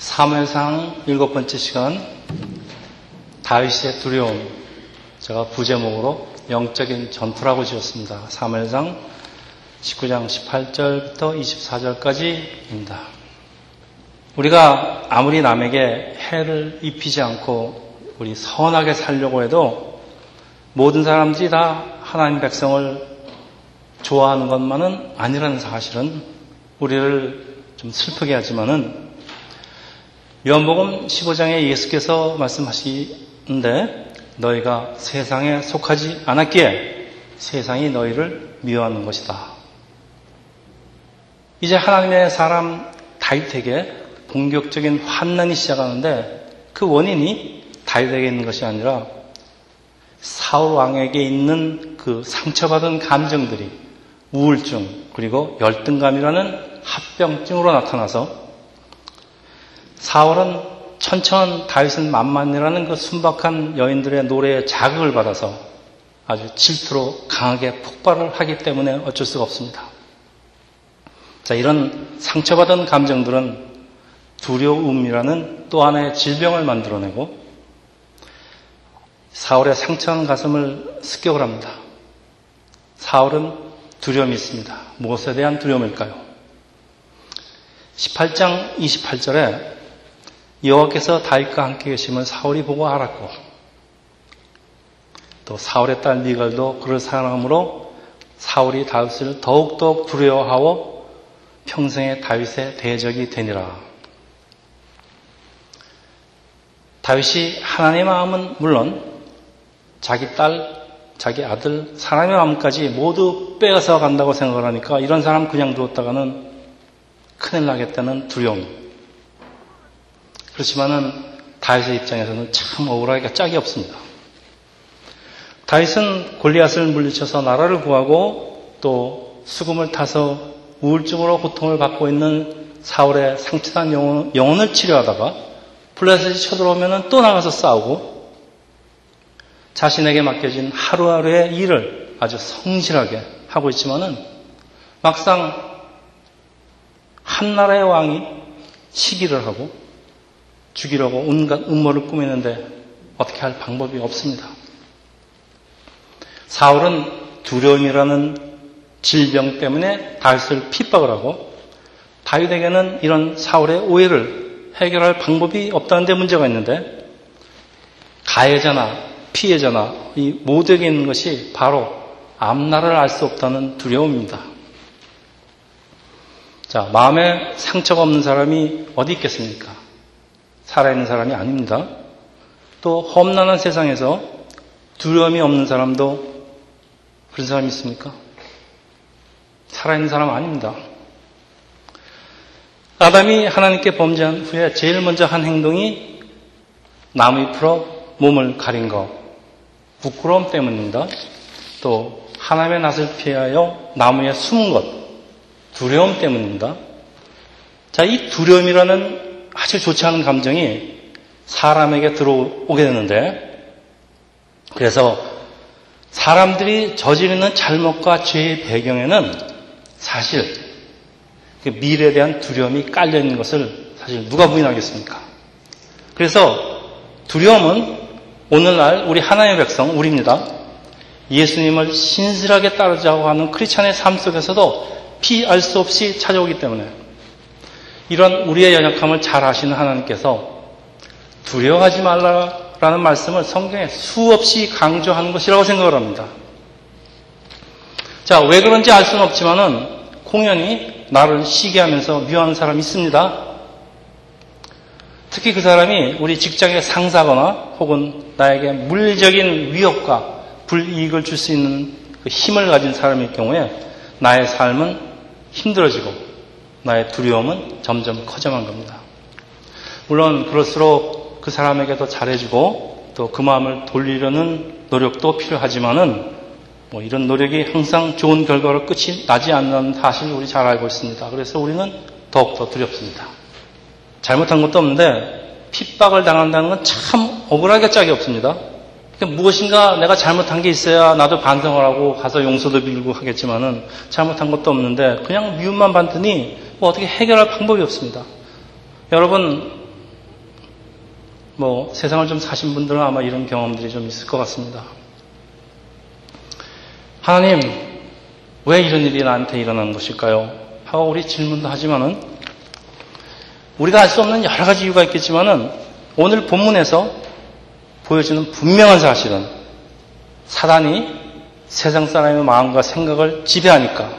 사무엘상 일곱 번째 시간 다윗의 두려움 제가 부제목으로 영적인 전투라고 지었습니다. 사무엘상 19장 18절부터 24절까지입니다. 우리가 아무리 남에게 해를 입히지 않고 우리 선하게 살려고 해도 모든 사람들이 다 하나님 백성을 좋아하는 것만은 아니라는 사실은 우리를 좀 슬프게 하지만은 요한복음 15장에 예수께서 말씀하시는데 너희가 세상에 속하지 않았기에 세상이 너희를 미워하는 것이다. 이제 하나님의 사람 다윗에게 본격적인 환난이 시작하는데 그 원인이 다윗에게 있는 것이 아니라 사울 왕에게 있는 그 상처받은 감정들이 우울증 그리고 열등감이라는 합병증으로 나타나서 사울은 천천 다윗은 만만이라는 그 순박한 여인들의 노래에 자극을 받아서 아주 질투로 강하게 폭발을 하기 때문에 어쩔 수가 없습니다. 자, 이런 상처받은 감정들은 두려움이라는 또 하나의 질병을 만들어내고 사울의 상처한 가슴을 습격을 합니다. 사울은 두려움이 있습니다. 무엇에 대한 두려움일까요? 18장 28절에 여호와께서 다윗과 함께 계심을 사울이 보고 알았고 또 사울의 딸 미갈도 그를 사랑함으로 사울이 다윗을 더욱더 두려워하고 평생에 다윗의 대적이 되니라. 다윗이 하나님의 마음은 물론 자기 딸, 자기 아들, 사람의 마음까지 모두 빼앗아 간다고 생각을 하니까 이런 사람 그냥 두었다가는 큰일 나겠다는 두려움. 그렇지만은 다윗의 입장에서는 참 억울하기가 짝이 없습니다. 다윗은 골리앗을 물리쳐서 나라를 구하고 또 수금을 타서 우울증으로 고통을 받고 있는 사울의 상처난 영혼, 영혼을 치료하다가 블레셋이 쳐들어오면 또 나가서 싸우고 자신에게 맡겨진 하루하루의 일을 아주 성실하게 하고 있지만은 막상 한 나라의 왕이 시기를 하고 죽이려고 온갖 음모를 꾸미는데 어떻게 할 방법이 없습니다. 사울은 두려움이라는 질병 때문에 다윗을 핍박을 하고 다윗에게는 이런 사울의 오해를 해결할 방법이 없다는 데 문제가 있는데 가해자나 피해자나 이 모두에게 있는 것이 바로 앞날을 알 수 없다는 두려움입니다. 자, 마음에 상처가 없는 사람이 어디 있겠습니까? 살아있는 사람이 아닙니다. 또 험난한 세상에서 두려움이 없는 사람도 그런 사람이 있습니까? 살아있는 사람 아닙니다. 아담이 하나님께 범죄한 후에 제일 먼저 한 행동이 나무 잎으로 몸을 가린 것, 부끄러움 때문입니다. 또 하나님의 낯을 피하여 나무에 숨은 것, 두려움 때문입니다. 자, 이 두려움이라는 아주 좋지 않은 감정이 사람에게 들어오게 되는데 그래서 사람들이 저지르는 잘못과 죄의 배경에는 사실 그 미래에 대한 두려움이 깔려 있는 것을 사실 누가 부인하겠습니까? 그래서 두려움은 오늘날 우리 하나님의 백성, 우리입니다. 예수님을 신실하게 따르자고 하는 크리스찬의 삶 속에서도 피할 수 없이 찾아오기 때문에 이런 우리의 연약함을 잘 아시는 하나님께서 두려워하지 말라라는 말씀을 성경에 수없이 강조하는 것이라고 생각을 합니다. 자, 왜 그런지 알 수는 없지만은 공연히 나를 시기하면서 미워하는 사람이 있습니다. 특히 그 사람이 우리 직장의 상사거나 혹은 나에게 물리적인 위협과 불이익을 줄 수 있는 그 힘을 가진 사람일 경우에 나의 삶은 힘들어지고 나의 두려움은 점점 커져만 겁니다. 물론 그럴수록 그 사람에게도 잘해주고 또 그 마음을 돌리려는 노력도 필요하지만은 뭐 이런 노력이 항상 좋은 결과로 끝이 나지 않는 사실을 우리 잘 알고 있습니다. 그래서 우리는 더욱더 두렵습니다. 잘못한 것도 없는데 핍박을 당한다는 건 참 억울하게 짝이 없습니다. 그러니까 무엇인가 내가 잘못한 게 있어야 나도 반성을 하고 가서 용서도 빌고 하겠지만은 잘못한 것도 없는데 그냥 미움만 받더니 뭐 어떻게 해결할 방법이 없습니다. 여러분 뭐 세상을 좀 사신 분들은 아마 이런 경험들이 좀 있을 것 같습니다. 하나님, 왜 이런 일이 나한테 일어나는 것일까요? 하고 우리 질문도 하지만은 우리가 알 수 없는 여러 가지 이유가 있겠지만은 오늘 본문에서 보여주는 분명한 사실은 사단이 세상 사람의 마음과 생각을 지배하니까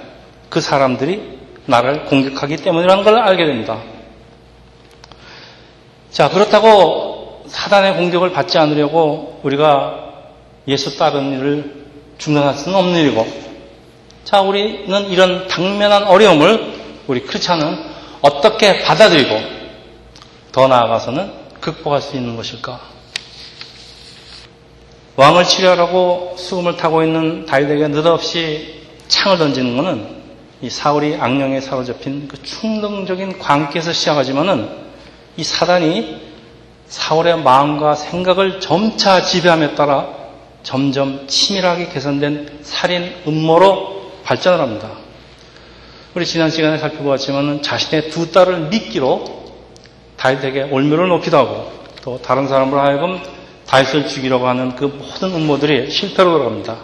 그 사람들이 나를 공격하기 때문이라는 걸 알게 됩니다. 자, 그렇다고 사단의 공격을 받지 않으려고 우리가 예수 따르는 일을 중단할 수는 없는 일이고, 자, 우리는 이런 당면한 어려움을 우리 크리스찬은 어떻게 받아들이고 더 나아가서는 극복할 수 있는 것일까? 왕을 치료하라고 수금을 타고 있는 다윗에게 느닷없이 창을 던지는 것은 이 사울이 악령에 사로잡힌 그 충동적인 광기에서 시작하지만은 이 사단이 사울의 마음과 생각을 점차 지배함에 따라 점점 치밀하게 개선된 살인 음모로 발전을 합니다. 우리 지난 시간에 살펴보았지만 자신의 두 딸을 미끼로 다윗에게 올무를 놓기도 하고 또 다른 사람으로 하여금 다윗을 죽이려고 하는 그 모든 음모들이 실패로 돌아갑니다.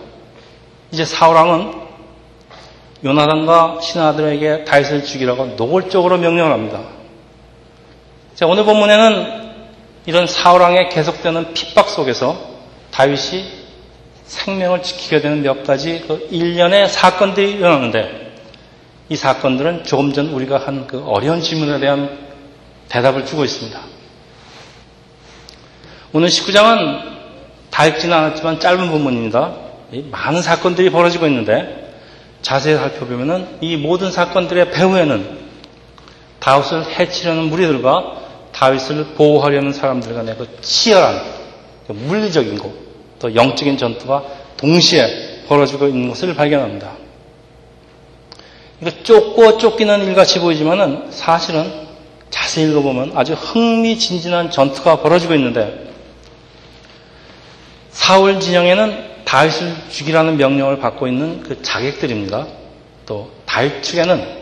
이제 사울왕은 요나단과 신하들에게 다윗을 죽이라고 노골적으로 명령을 합니다. 자, 오늘 본문에는 이런 사울왕의 계속되는 핍박 속에서 다윗이 생명을 지키게 되는 몇 가지 그 일련의 사건들이 일어나는데 이 사건들은 조금 전 우리가 한 그 어려운 질문에 대한 대답을 주고 있습니다. 오늘 19장은 다 읽지는 않았지만 짧은 본문입니다. 많은 사건들이 벌어지고 있는데 자세히 살펴보면 이 모든 사건들의 배후에는 다윗을 해치려는 무리들과 다윗을 보호하려는 사람들 간의 그 치열한 그 물리적인 것, 또 영적인 전투가 동시에 벌어지고 있는 것을 발견합니다. 이거 쫓고 쫓기는 일같이 보이지만은 사실은 자세히 읽어보면 아주 흥미진진한 전투가 벌어지고 있는데 사울 진영에는 다윗을 죽이라는 명령을 받고 있는 그 자객들입니다. 또 다윗 측에는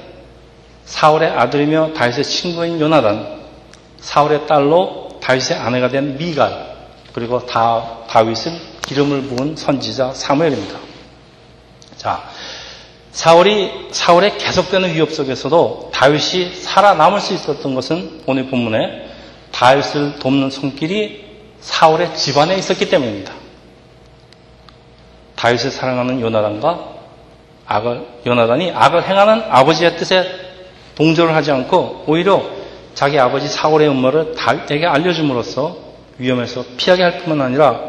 사울의 아들이며 다윗의 친구인 요나단, 사울의 딸로 다윗의 아내가 된 미갈, 그리고 다, 다윗을 기름을 부은 선지자 사무엘입니다. 자, 사울이 사울의 계속되는 위협 속에서도 다윗이 살아남을 수 있었던 것은 오늘 본문에 다윗을 돕는 손길이 사울의 집안에 있었기 때문입니다. 다윗을 사랑하는 요나단과 악을 요나단이 악을 행하는 아버지의 뜻에 동조를 하지 않고 오히려 자기 아버지 사울의 음모를 다윗에게 알려줌으로써 위험에서 피하게 할 뿐만 아니라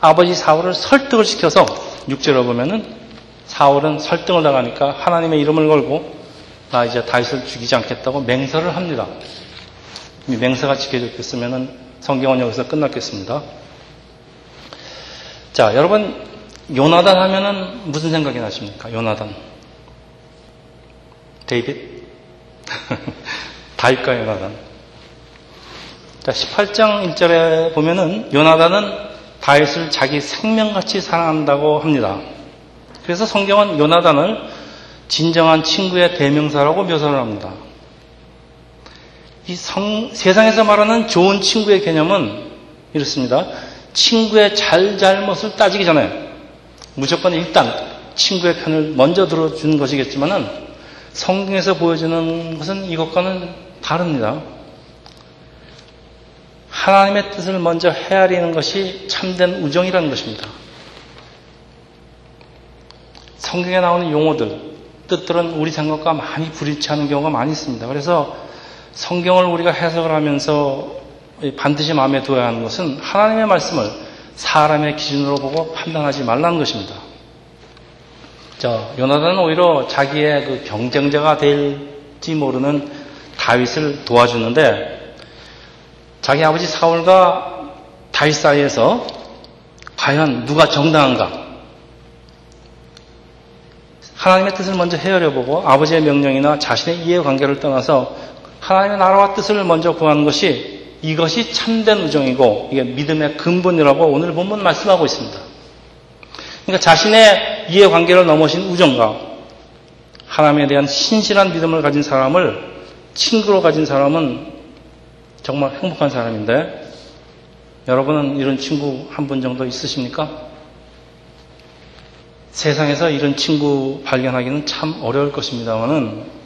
아버지 사울을 설득을 시켜서 육절로 보면은 사울은 설득을 당하니까 하나님의 이름을 걸고 나 이제 다윗을 죽이지 않겠다고 맹세를 합니다. 이 맹세가 지켜졌겠으면은 성경은 여기서 끝났겠습니다. 자, 여러분 요나단 하면은 무슨 생각이 나십니까? 요나단. 데이빗? 다윗과 요나단. 자, 18장 1절에 보면은 요나단은 다윗을 자기 생명같이 사랑한다고 합니다. 그래서 성경은 요나단을 진정한 친구의 대명사라고 묘사를 합니다. 이 성, 세상에서 말하는 좋은 친구의 개념은 이렇습니다. 친구의 잘잘못을 따지기 전에 무조건 일단 친구의 편을 먼저 들어주는 것이겠지만은 성경에서 보여주는 것은 이것과는 다릅니다. 하나님의 뜻을 먼저 헤아리는 것이 참된 우정이라는 것입니다. 성경에 나오는 용어들, 뜻들은 우리 생각과 많이 불일치하는 경우가 많이 있습니다. 그래서 성경을 우리가 해석을 하면서 반드시 마음에 두어야 하는 것은 하나님의 말씀을 사람의 기준으로 보고 판단하지 말라는 것입니다. 자, 요나단은 오히려 자기의 그 경쟁자가 될지 모르는 다윗을 도와주는데 자기 아버지 사울과 다윗 사이에서 과연 누가 정당한가? 하나님의 뜻을 먼저 헤아려 보고 아버지의 명령이나 자신의 이해관계를 떠나서 하나님의 나라와 뜻을 먼저 구하는 것이 이것이 참된 우정이고 이게 믿음의 근본이라고 오늘 본문 말씀하고 있습니다. 그러니까 자신의 이해관계를 넘어신 우정과 하나님에 대한 신실한 믿음을 가진 사람을 친구로 가진 사람은 정말 행복한 사람인데 여러분은 이런 친구 한 분 정도 있으십니까? 세상에서 이런 친구 발견하기는 참 어려울 것입니다만은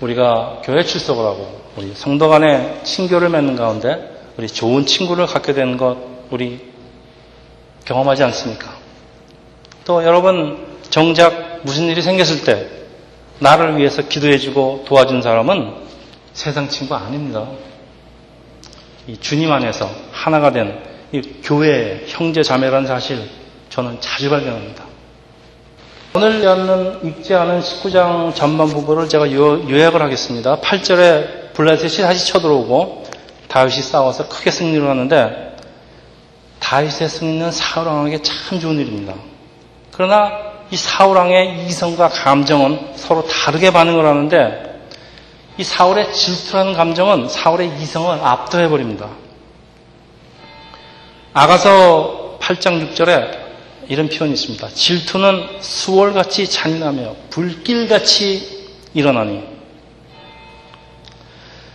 우리가 교회 출석을 하고 우리 성도 간에 친교를 맺는 가운데 우리 좋은 친구를 갖게 되는 것 우리 경험하지 않습니까? 또 여러분 정작 무슨 일이 생겼을 때 나를 위해서 기도해주고 도와준 사람은 세상 친구 아닙니다. 이 주님 안에서 하나가 된 이 교회의 형제 자매라는 사실 저는 자주 발견합니다. 오늘 읽는 읽지 않은 19장 전반 부분을 제가 요약을 하겠습니다. 8절에 블레셋이 다시 쳐들어오고 다윗이 싸워서 크게 승리를 하는데 다윗의 승리는 사울왕에게 참 좋은 일입니다. 그러나 이 사울왕의 이성과 감정은 서로 다르게 반응을 하는데 이 사울의 질투라는 감정은 사울의 이성을 압도해 버립니다. 아가서 8장 6절에 이런 표현이 있습니다. 질투는 수월같이 잔인하며 불길같이 일어나니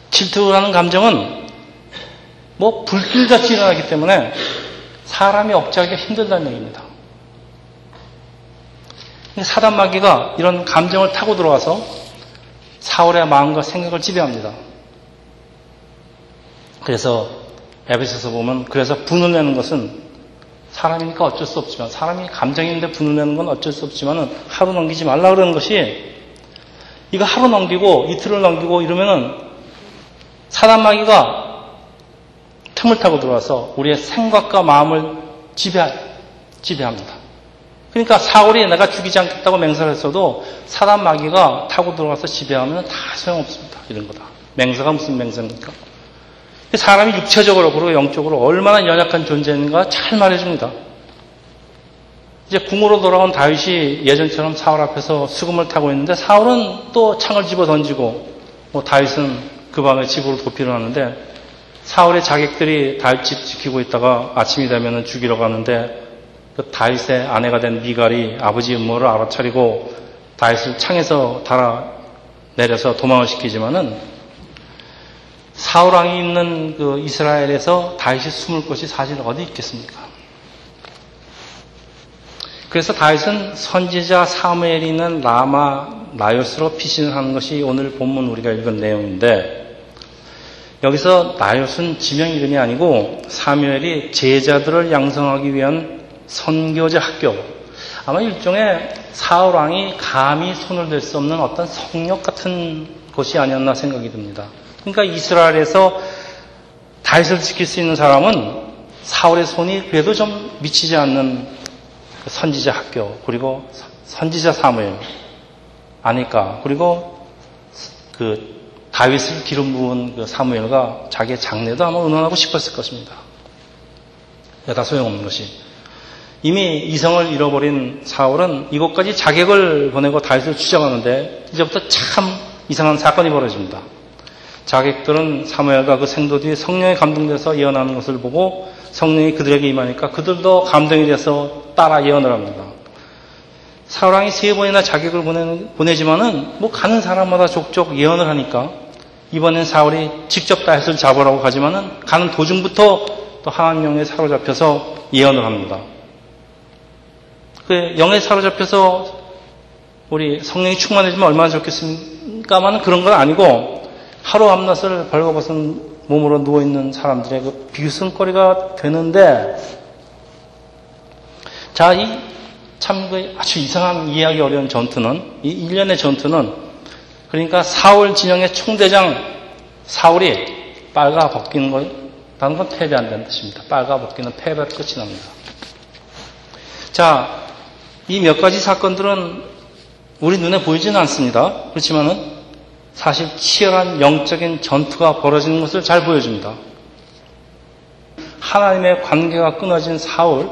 질투라는 감정은 뭐 불길같이 일어나기 때문에 사람이 억제하기가 힘들다는 얘기입니다. 사단 마귀가 이런 감정을 타고 들어와서 사울의 마음과 생각을 지배합니다. 그래서 에베소서 보면 그래서 분을 내는 것은 사람이니까 어쩔 수 없지만 사람이 감정이 있는데 분을 내는 건 어쩔 수 없지만은 하루 넘기지 말라 그러는 것이 이거 하루 넘기고 이틀을 넘기고 이러면은 사단 마귀가 틈을 타고 들어와서 우리의 생각과 마음을 지배 지배합니다. 그러니까 사울이 내가 죽이지 않겠다고 맹세를 했어도 사단 마귀가 타고 들어와서 지배하면 다 소용없습니다. 이런 거다. 맹세가 무슨 맹세입니까? 사람이 육체적으로 그리고 영적으로 얼마나 연약한 존재인가 잘 말해줍니다. 이제 궁으로 돌아온 다윗이 예전처럼 사울 앞에서 수금을 타고 있는데 사울은 또 창을 집어 던지고 뭐 다윗은 그 밤에 집으로 도피를 하는데 사울의 자객들이 다윗 집 지키고 있다가 아침이 되면 죽이러 가는데 그 다윗의 아내가 된 미갈이 아버지 음모를 알아차리고 다윗을 창에서 달아 내려서 도망을 시키지만은 사울왕이 있는 그 이스라엘에서 다윗이 숨을 곳이 사실 어디 있겠습니까? 그래서 다윗은 선지자 사무엘이 있는 라마 나요스로 피신을 하는 것이 오늘 본문 우리가 읽은 내용인데 여기서 나요스는 지명 이름이 아니고 사무엘이 제자들을 양성하기 위한 선교제 학교 아마 일종의 사울 왕이 감히 손을 댈 수 없는 어떤 성역 같은 곳이 아니었나 생각이 듭니다. 그러니까 이스라엘에서 다윗을 지킬 수 있는 사람은 사울의 손이 그래도 좀 미치지 않는 그 선지자 학교 그리고 선지자 사무엘 아닐까 그리고 그 다윗을 기름 부은 그 사무엘과 자기의 장례도 아마 의논하고 싶었을 것입니다. 다 소용없는 것이 이미 이성을 잃어버린 사울은 이곳까지 자객을 보내고 다윗을 추적하는데 이제부터 참 이상한 사건이 벌어집니다. 자객들은 사무엘과 그 생도 뒤에 성령에 감동돼서 예언하는 것을 보고 성령이 그들에게 임하니까 그들도 감동이 돼서 따라 예언을 합니다. 사울왕이 세 번이나 자객을 보내, 지만은뭐 가는 사람마다 족족 예언을 하니까 이번엔 사울이 직접 다윗을 잡으라고 가지만은 가는 도중부터 또 하나님 영에 사로잡혀서 예언을 합니다. 그 영에 사로잡혀서 우리 성령이 충만해지면 얼마나 좋겠습니까만 그런 건 아니고 하루 밤낮을 벌거벗은 몸으로 누워있는 사람들의 그 비웃음거리가 되는데, 자, 이, 참, 그 아주 이상한 이해하기 어려운 전투는, 이 일련의 전투는, 그러니까 사울 진영의 총대장 사울이 빨가 벗기는 것, 다른 건 패배한다는 뜻입니다. 빨가 벗기는 패배로 끝이 납니다. 자, 이 몇 가지 사건들은 우리 눈에 보이지는 않습니다. 그렇지만은 사실 치열한 영적인 전투가 벌어지는 것을 잘 보여줍니다. 하나님의 관계가 끊어진 사울,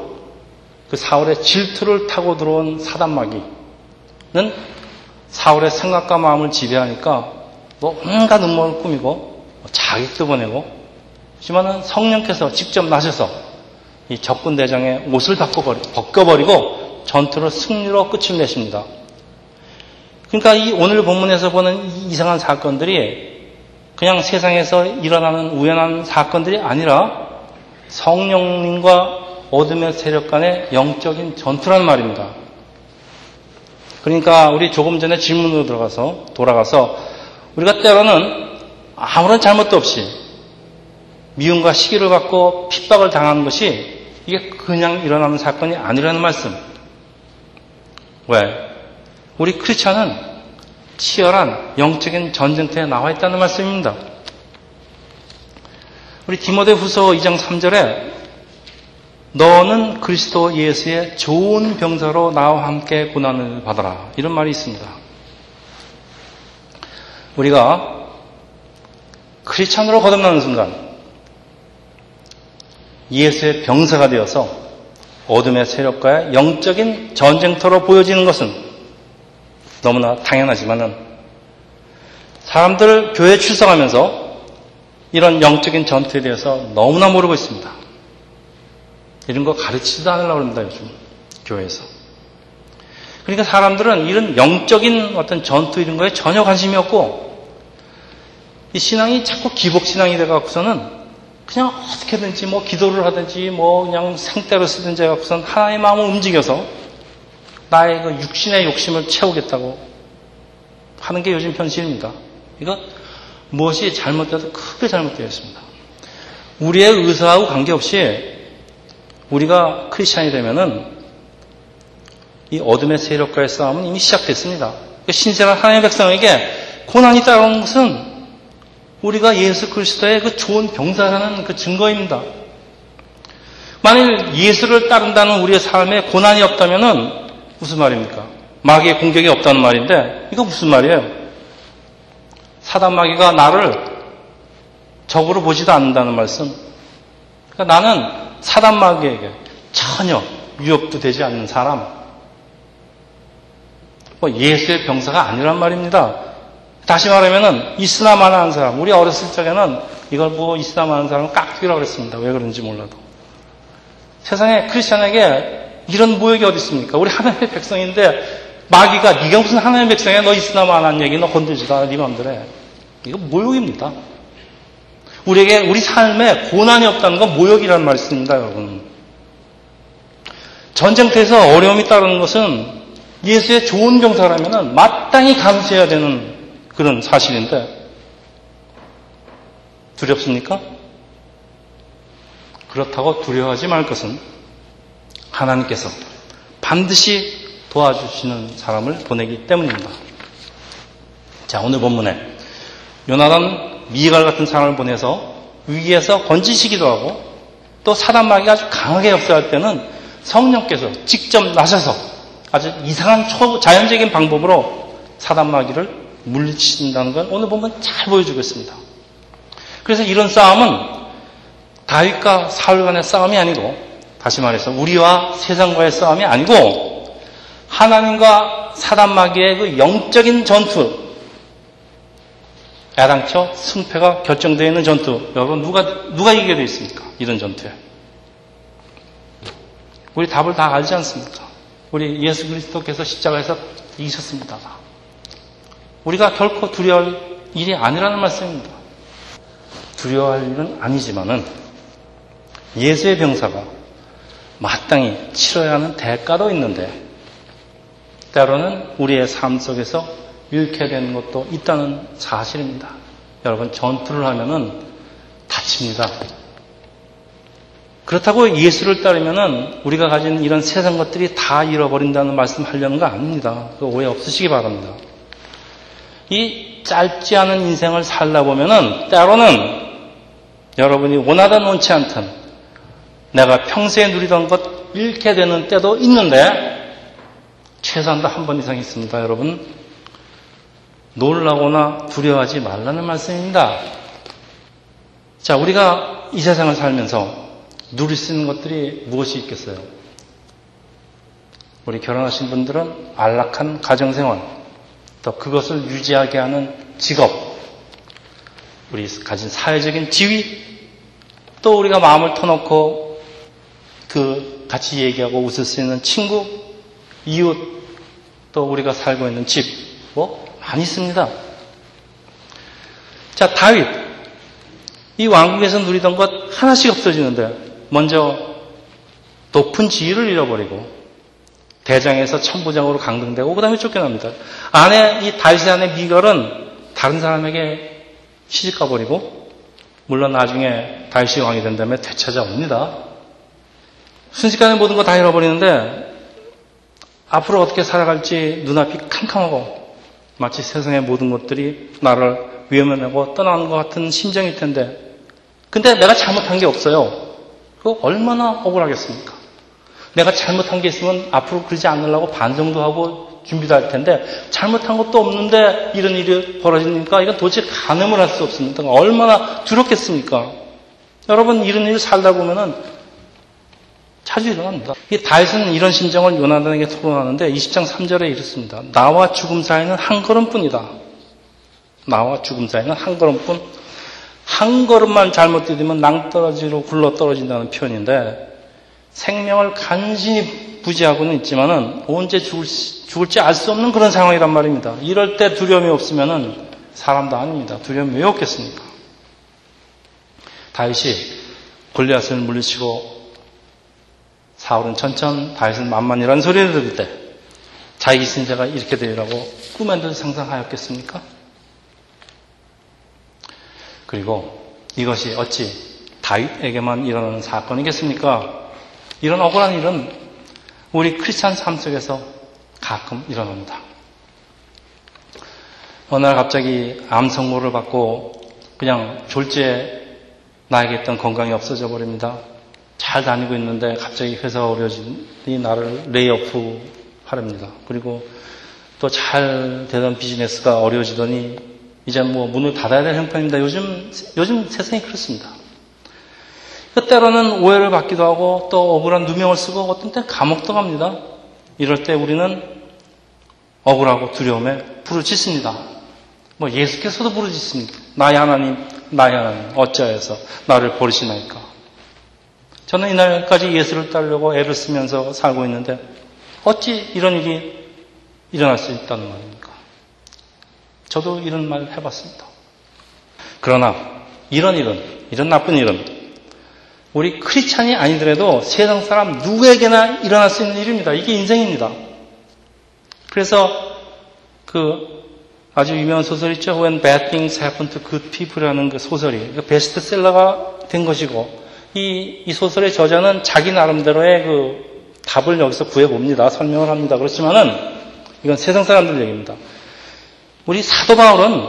그 사울의 질투를 타고 들어온 사단마귀는 사울의 생각과 마음을 지배하니까 뭐 온갖 음모를 꾸미고 뭐 자객도 보내고 하지만은 성령께서 직접 나셔서 이 적군 대장의 옷을 벗겨버리고 전투를 승리로 끝을 내십니다. 그러니까 이 오늘 본문에서 보는 이상한 사건들이 그냥 세상에서 일어나는 우연한 사건들이 아니라 성령님과 어둠의 세력 간의 영적인 전투란 말입니다. 그러니까 우리 조금 전에 질문으로 들어가서 돌아가서 우리가 때로는 아무런 잘못도 없이 미움과 시기를 받고 핍박을 당하는 것이 이게 그냥 일어나는 사건이 아니라는 말씀. 왜? 우리 크리스천은 치열한 영적인 전쟁터에 나와 있다는 말씀입니다. 우리 디모데 후서 2장 3절에 너는 그리스도 예수의 좋은 병사로 나와 함께 고난을 받아라. 이런 말이 있습니다. 우리가 크리스찬으로 거듭나는 순간 예수의 병사가 되어서 어둠의 세력과의 영적인 전쟁터로 보여지는 것은 너무나 당연하지만은 사람들 교회 출석하면서 이런 영적인 전투에 대해서 너무나 모르고 있습니다. 이런 거 가르치지도 않으려고 합니다, 요즘. 교회에서. 그러니까 사람들은 이런 영적인 어떤 전투 이런 거에 전혀 관심이 없고, 이 신앙이 자꾸 기복신앙이 돼갖고서는 그냥 어떻게든지 뭐 기도를 하든지 뭐 그냥 생떼로 쓰든지 해갖고서는 하나의 마음을 움직여서 나의 그 육신의 욕심을 채우겠다고 하는 게 요즘 현실입니다. 이거 무엇이 잘못되어도 크게 잘못되어 있습니다. 우리의 의사하고 관계없이 우리가 크리스찬이 되면은 이 어둠의 세력과의 싸움은 이미 시작됐습니다. 그러니까 신세한 하나님의 백성에게 고난이 따라오는 것은 우리가 예수 그리스도의 그 좋은 병사라는 그 증거입니다. 만일 예수를 따른다는 우리의 삶에 고난이 없다면은 무슨 말입니까? 마귀의 공격이 없다는 말인데 이거 무슨 말이에요? 사단 마귀가 나를 적으로 보지도 않는다는 말씀. 그러니까 나는 사단 마귀에게 전혀 위협도 되지 않는 사람. 뭐 예수의 병사가 아니란 말입니다. 다시 말하면은 이슬람 하는 사람. 우리 어렸을 적에는 이걸 보고 이슬람 하는 사람은 깍두기라고 그랬습니다. 왜 그런지 몰라도. 세상에 크리스천에게 이런 모욕이 어디 있습니까? 우리 하나님의 백성인데 마귀가 네가 무슨 하나님의 백성이야? 너안한 얘기 너 건들지도 않아. 네 마음대로 해. 이거 모욕입니다. 우리에게 우리 삶에 고난이 없다는 건 모욕이라는 말씀입니다, 여러분. 전쟁터에서 어려움이 따르는 것은 예수의 좋은 병사라면 마땅히 감수해야 되는 그런 사실인데 두렵습니까? 그렇다고 두려워하지 말 것은 하나님께서 반드시 도와주시는 사람을 보내기 때문입니다. 자, 오늘 본문에 요나단 미갈 같은 사람을 보내서 위기에서 건지시기도 하고 또 사단마귀가 아주 강하게 역사할 때는 성령께서 직접 나셔서 아주 이상한 초, 자연적인 방법으로 사단마귀를 물리친다는 걸 오늘 보면 잘 보여주고 있습니다. 그래서 이런 싸움은 다윗과 사울 간의 싸움이 아니고 다시 말해서 우리와 세상과의 싸움이 아니고 하나님과 사단 마귀의 그 영적인 전투 야당초 승패가 결정되어 있는 전투. 여러분 누가 누가 이기게 되어 있습니까? 이런 전투에. 우리 답을 다 알지 않습니까? 우리 예수 그리스도께서 십자가에서 이기셨습니다. 우리가 결코 두려워할 일이 아니라는 말씀입니다. 두려워할 일은 아니지만은 예수의 병사가 마땅히 치러야 하는 대가도 있는데 때로는 우리의 삶 속에서 잃게 되는 것도 있다는 사실입니다. 여러분, 전투를 하면은 다칩니다. 그렇다고 예수를 따르면은 우리가 가진 이런 세상 것들이 다 잃어버린다는 말씀 하려는 거 아닙니다. 그 오해 없으시기 바랍니다. 이 짧지 않은 인생을 살다 보면은 때로는 여러분이 원하던 원치 않던 내가 평소에 누리던 것 잃게 되는 때도 있는데 최소한도 한번 이상 있습니다, 여러분. 놀라거나 두려워하지 말라는 말씀입니다. 자, 우리가 이 세상을 살면서 누릴 수 있는 것들이 무엇이 있겠어요? 우리 결혼하신 분들은 안락한 가정생활, 또 그것을 유지하게 하는 직업, 우리 가진 사회적인 지위, 또 우리가 마음을 터놓고 그 같이 얘기하고 웃을 수 있는 친구, 이웃, 또 우리가 살고 있는 집, 뭐 많이 있습니다. 자, 다윗. 이 왕국에서 누리던 것 하나씩 없어지는데 먼저 높은 지위를 잃어버리고 대장에서 천부장으로 강등되고 그 다음에 쫓겨납니다. 안에 이 다윗의 안에 미갈은 다른 사람에게 시집가 버리고 물론 나중에 다윗이 왕이 된 다음에 되찾아옵니다. 순식간에 모든 거 다 잃어버리는데 앞으로 어떻게 살아갈지 눈앞이 캄캄하고 마치 세상의 모든 것들이 나를 위험하고 떠나는 것 같은 심정일 텐데 근데 내가 잘못한 게 없어요. 그 얼마나 억울하겠습니까? 내가 잘못한 게 있으면 앞으로 그러지 않으려고 반성도 하고 준비도 할 텐데 잘못한 것도 없는데 이런 일이 벌어지니까 이건 도대체 가늠을 할 수 없습니다. 얼마나 두렵겠습니까? 여러분 이런 일을 살다 보면은 자주 일어납니다. 이 다윗은 이런 심정을 요나단에게 토론하는데 20장 3절에 이렇습니다. 나와 죽음 사이는 한 걸음뿐이다. 나와 죽음 사이는 한 걸음뿐. 한 걸음만 잘못 디디면 낭떠러지로 굴러 떨어진다는 표현인데 생명을 간신히 부지하고는 있지만은 언제 죽을, 죽을지 알 수 없는 그런 상황이란 말입니다. 이럴 때 두려움이 없으면은 사람도 아닙니다. 두려움이 왜 없겠습니까? 다윗이 골리앗을 물리치고 사울은 천천 다윗은 만만이라는 소리를 들을 때 자기 신자가 이렇게 되리라고 꿈에도 상상하였겠습니까? 그리고 이것이 어찌 다윗에게만 일어나는 사건이겠습니까? 이런 억울한 일은 우리 크리스찬 삶 속에서 가끔 일어납니다. 어느 날 갑자기 암 선고를 받고 그냥 졸지에 나에게 있던 건강이 없어져 버립니다. 잘 다니고 있는데 갑자기 회사가 어려워지니 나를 레이오프 하랍니다. 그리고 또 잘 되던 비즈니스가 어려워지더니 이제 뭐 문을 닫아야 될 형편입니다. 요즘, 요즘 세상이 그렇습니다. 때로는 오해를 받기도 하고 또 억울한 누명을 쓰고 어떤 때 감옥도 갑니다. 이럴 때 우리는 억울하고 두려움에 부르짖습니다. 뭐 예수께서도 부르짖습니다. 나의 하나님, 나의 하나님, 어찌하여서 나를 버리시나이까. 저는 이날까지 예수를 따르려고 애를 쓰면서 살고 있는데 어찌 이런 일이 일어날 수 있다는 말입니까? 저도 이런 말 해봤습니다. 그러나 이런 일은, 이런 나쁜 일은 우리 크리스찬이 아니더라도 세상 사람 누구에게나 일어날 수 있는 일입니다. 이게 인생입니다. 그래서 그 아주 유명한 소설 있죠. When Bad Things Happen to Good People이라는 그 소설이 그 베스트셀러가 된 것이고 이, 이 소설의 저자는 자기 나름대로의 그 답을 여기서 구해봅니다. 설명을 합니다. 그렇지만은 이건 세상 사람들 얘기입니다. 우리 사도 바울은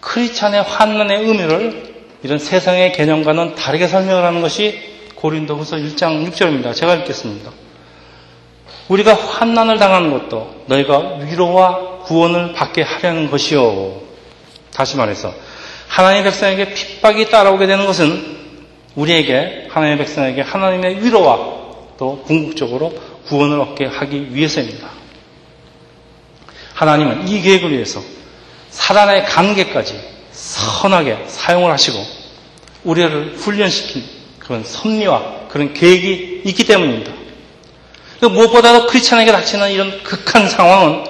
크리스찬의 환난의 의미를 이런 세상의 개념과는 다르게 설명을 하는 것이 고린도 후서 1장 6절입니다. 제가 읽겠습니다. 우리가 환난을 당하는 것도 너희가 위로와 구원을 받게 하려는 것이요. 다시 말해서 하나님의 백성에게 핍박이 따라오게 되는 것은 우리에게 하나님의 백성에게 하나님의 위로와 또 궁극적으로 구원을 얻게 하기 위해서입니다. 하나님은 이 계획을 위해서 사단의 관계까지 선하게 사용을 하시고 우리를 훈련시킨 그런 섭리와 그런 계획이 있기 때문입니다. 그 무엇보다도 크리스찬에게 닥치는 이런 극한 상황은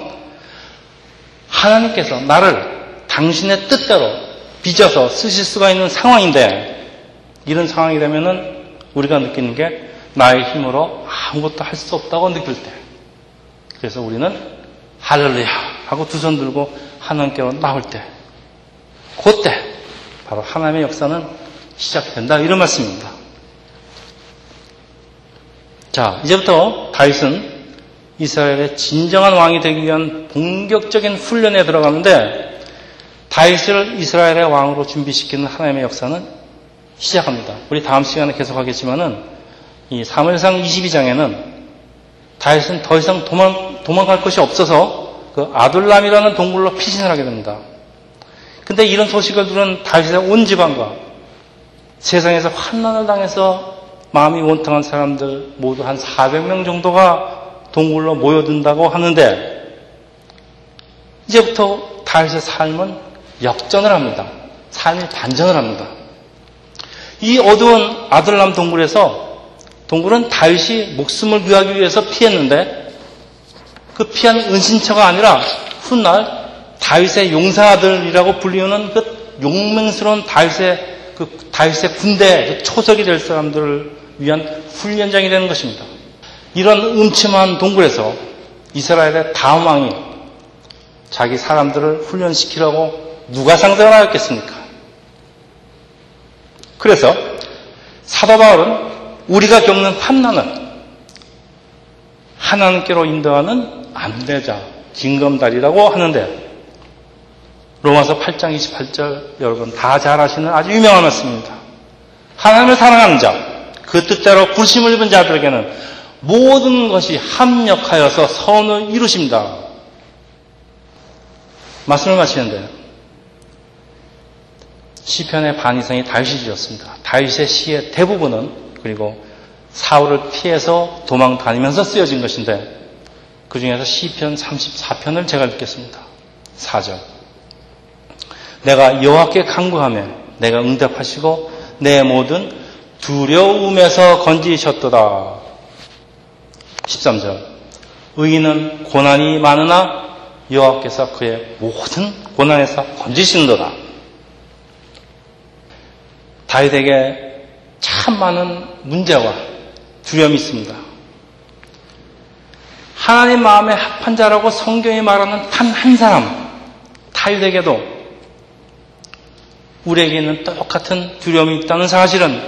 하나님께서 나를 당신의 뜻대로 빚어서 쓰실 수가 있는 상황인데 이런 상황이 되면은 우리가 느끼는 게 나의 힘으로 아무것도 할 수 없다고 느낄 때. 그래서 우리는 할렐루야 하고 두 손 들고 하나님께로 나올 때. 그때 바로 하나님의 역사는 시작된다. 이런 말씀입니다. 자 이제부터 다윗은 이스라엘의 진정한 왕이 되기 위한 본격적인 훈련에 들어가는데 다윗을 이스라엘의 왕으로 준비시키는 하나님의 역사는 시작합니다. 우리 다음 시간에 계속하겠지만은 이 사무엘상 22장에는 다윗은 더 이상 도망, 도망갈 것이 없어서 그 아둘람이라는 동굴로 피신을 하게 됩니다. 근데 이런 소식을 들은 다윗의 온 집안과 세상에서 환난을 당해서 마음이 원통한 사람들 모두 한 400명 정도가 동굴로 모여든다고 하는데 이제부터 다윗의 삶은 역전을 합니다. 삶이 반전을 합니다. 이 어두운 아들람 동굴에서 동굴은 다윗이 목숨을 구하기 위해서 피했는데 그 피한 은신처가 아니라 훗날 다윗의 용사들이라고 불리우는 그 용맹스러운 다윗의 그 다윗의 군대 그 초석이 될 사람들을 위한 훈련장이 되는 것입니다. 이런 음침한 동굴에서 이스라엘의 다음 왕이 자기 사람들을 훈련시키라고 누가 상상을 하였겠습니까? 그래서 사도 바울은 우리가 겪는 환난을 하나님께로 인도하는 안내자, 징검다리라고 하는데 로마서 8장 28절 여러분 다 잘 아시는 아주 유명한 말씀입니다. 하나님을 사랑하는 자, 그 뜻대로 불심을 입은 자들에게는 모든 것이 합력하여서 선을 이루십니다. 말씀을 마치는데 시편의 반 이상이 다윗이 지었습니다. 다윗의 시의 대부분은 그리고 사울을 피해서 도망 다니면서 쓰여진 것인데 그 중에서 시편 34편을 제가 읽겠습니다. 4절. 내가 여호와께 간구하며 내가 응답하시고 내 모든 두려움에서 건지셨도다. 13절. 의인은 고난이 많으나 여호와께서 그의 모든 고난에서 건지신도다. 다윗에게 참 많은 문제와 두려움이 있습니다. 하나님 마음에 합한 자라고 성경이 말하는 단 한 사람, 다윗에게도 우리에게 있는 똑같은 두려움이 있다는 사실은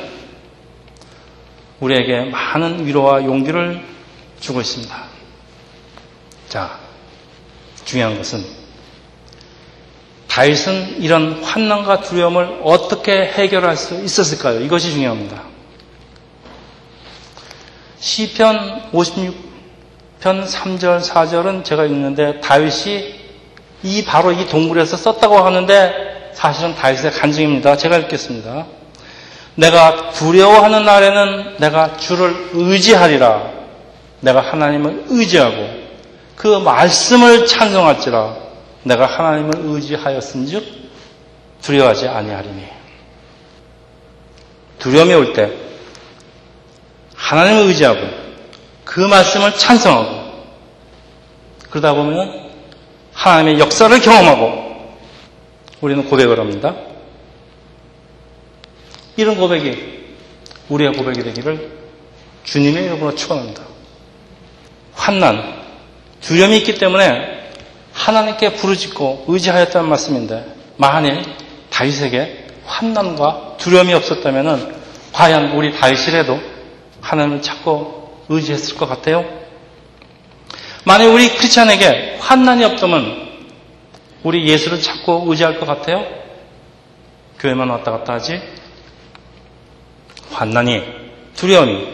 우리에게 많은 위로와 용기를 주고 있습니다. 자, 중요한 것은 다윗은 이런 환난과 두려움을 어떻게 해결할 수 있었을까요? 이것이 중요합니다. 시편 56편 3절 4절은 제가 읽는데 다윗이 이 바로 이 동굴에서 썼다고 하는데 사실은 다윗의 간증입니다. 제가 읽겠습니다. 내가 두려워하는 날에는 내가 주를 의지하리라. 내가 하나님을 의지하고 그 말씀을 찬송할지라. 내가 하나님을 의지하였은즉 두려워하지 아니하리니. 두려움이 올 때 하나님을 의지하고 그 말씀을 찬성하고 그러다 보면 하나님의 역사를 경험하고 우리는 고백을 합니다. 이런 고백이 우리의 고백이 되기를 주님의 이름으로 축원합니다. 환난, 두려움이 있기 때문에 하나님께 부르짖고 의지하였다는 말씀인데 만일 다윗에게 환난과 두려움이 없었다면 과연 우리 다윗이라도 하나님을 찾고 의지했을 것 같아요? 만일 우리 크리스찬에게 환난이 없다면 우리 예수를 찾고 의지할 것 같아요? 교회만 왔다 갔다 하지? 환난이, 두려움이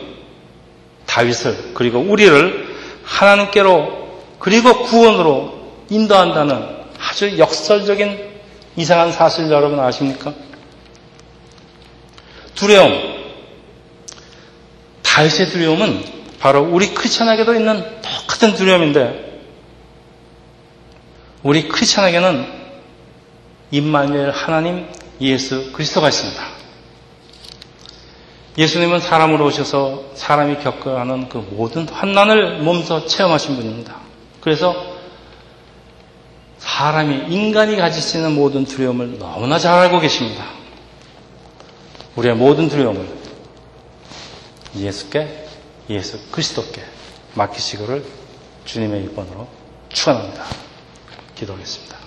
다윗을 그리고 우리를 하나님께로 그리고 구원으로 인도한다는 아주 역설적인 이상한 사실 여러분 아십니까? 두려움. 다윗의 두려움은 바로 우리 크리스천에게도 있는 똑같은 두려움인데 우리 크리스천에게는 임마누엘 하나님 예수 그리스도가 있습니다. 예수님은 사람으로 오셔서 사람이 겪어야 하는 그 모든 환난을 몸소 체험하신 분입니다. 그래서 사람이 인간이 가질 수 있는 모든 두려움을 너무나 잘 알고 계십니다. 우리의 모든 두려움을 예수께 예수 그리스도께 맡기시기를 주님의 일번으로 축원합니다. 기도하겠습니다.